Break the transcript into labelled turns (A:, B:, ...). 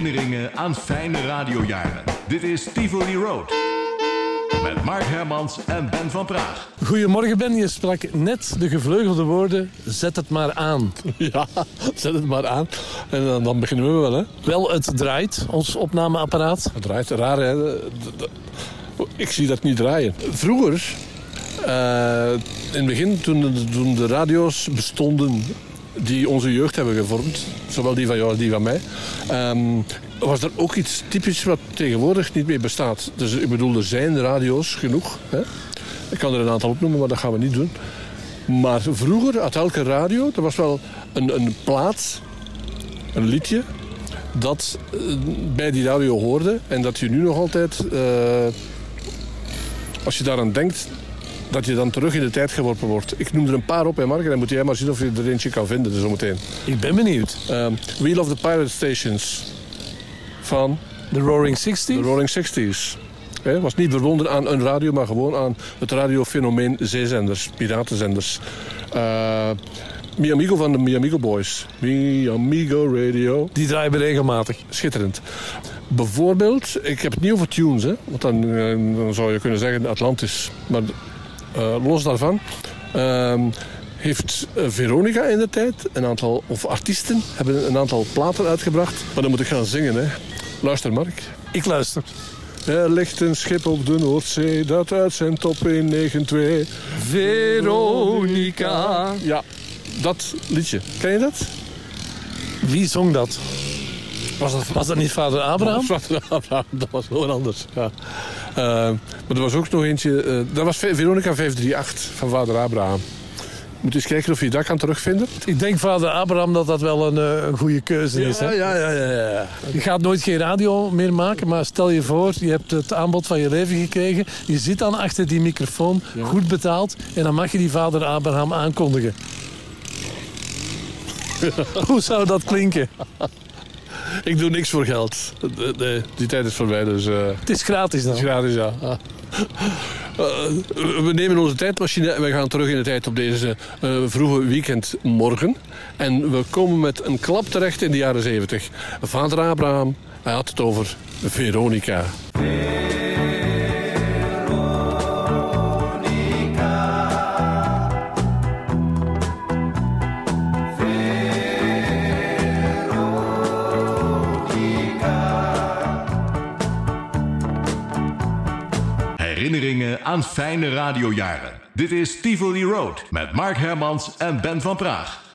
A: Herinneringen aan fijne radiojaren. Dit is Tivoli Road. Met Mark Hermans en Ben van Praag.
B: Goedemorgen Ben, je sprak net de gevleugelde woorden, zet het maar aan.
C: Ja, zet het maar aan. En dan, dan beginnen we wel, hè.
B: Wel, het draait, ons opnameapparaat.
C: Het draait raar, hè. Ik zie dat niet draaien. Vroeger, eh, in het begin, toen de, toen de radio's bestonden die onze jeugd hebben gevormd, zowel die van jou als die van mij, ehm, was er ook iets typisch wat tegenwoordig niet meer bestaat. Dus ik bedoel, er zijn radio's genoeg. Hè? Ik kan er een aantal opnoemen, maar dat gaan we niet doen. Maar vroeger had elke radio, er was wel een, een plaat, een liedje, dat eh, bij die radio hoorde. En dat je nu nog altijd, eh, als je daaraan denkt, dat je dan terug in de tijd geworpen wordt. Ik noem er een paar op, hè Mark, en dan moet jij maar zien of je er eentje kan vinden dus zometeen.
B: Ik ben benieuwd.
C: Ehm Wheel of the Pirate Stations van
B: De Roaring Sixties?
C: de Rolling 60s. Het was niet verbonden aan een radio, maar gewoon aan het radiofenomeen zeezenders, piratenzenders. Eh Mi Amigo van de Mi Amigo Boys. Mi Amigo Radio.
B: Die draaien we regelmatig.
C: Schitterend. Bijvoorbeeld, ik heb het niet over tunes, hè, want dan, eh, dan zou je kunnen zeggen Atlantis. Maar los daarvan ehm, heeft eh, Veronica in de tijd een aantal, of artiesten, hebben een aantal platen uitgebracht. Maar dan moet ik gaan zingen, hè. Luister, Mark.
B: Ik luister.
C: Er ligt een schip op de Noordzee dat uitzendt op 192.
B: Veronica.
C: Ja, dat liedje. Ken je dat?
B: Wie zong dat?
C: Was dat
B: Was dat niet vader Abraham?
C: Dat was, Abraham, dat was gewoon anders. Ja. Eh, maar er was ook nog eentje. eh, dat was Ve- Veronica 538 van vader Abraham. Moet eens kijken of je dat kan terugvinden.
B: Ik denk vader Abraham dat dat wel een, eh, een goede keuze is. Hè?
C: ja, ja, ja, ja.
B: Je gaat nooit geen radio meer maken, maar stel je voor, je hebt het aanbod van je leven gekregen. Je zit dan achter die microfoon, goed betaald, en dan mag je die vader Abraham aankondigen. Hoe zou dat klinken?
C: Ik doe niks voor geld. Die tijd is voorbij, dus... eh,
B: Het is gratis dan.
C: Gratis, ja. Ah. Eh, we nemen onze tijdmachine en we gaan terug in de tijd op deze eh, vroege weekendmorgen. En we komen met een klap terecht in de jaren 70. Vader Abraham, hij had het over Veronica.
A: Herinneringen aan fijne radiojaren. Dit is Tivoli Road met Mark Hermans en Ben van Praag.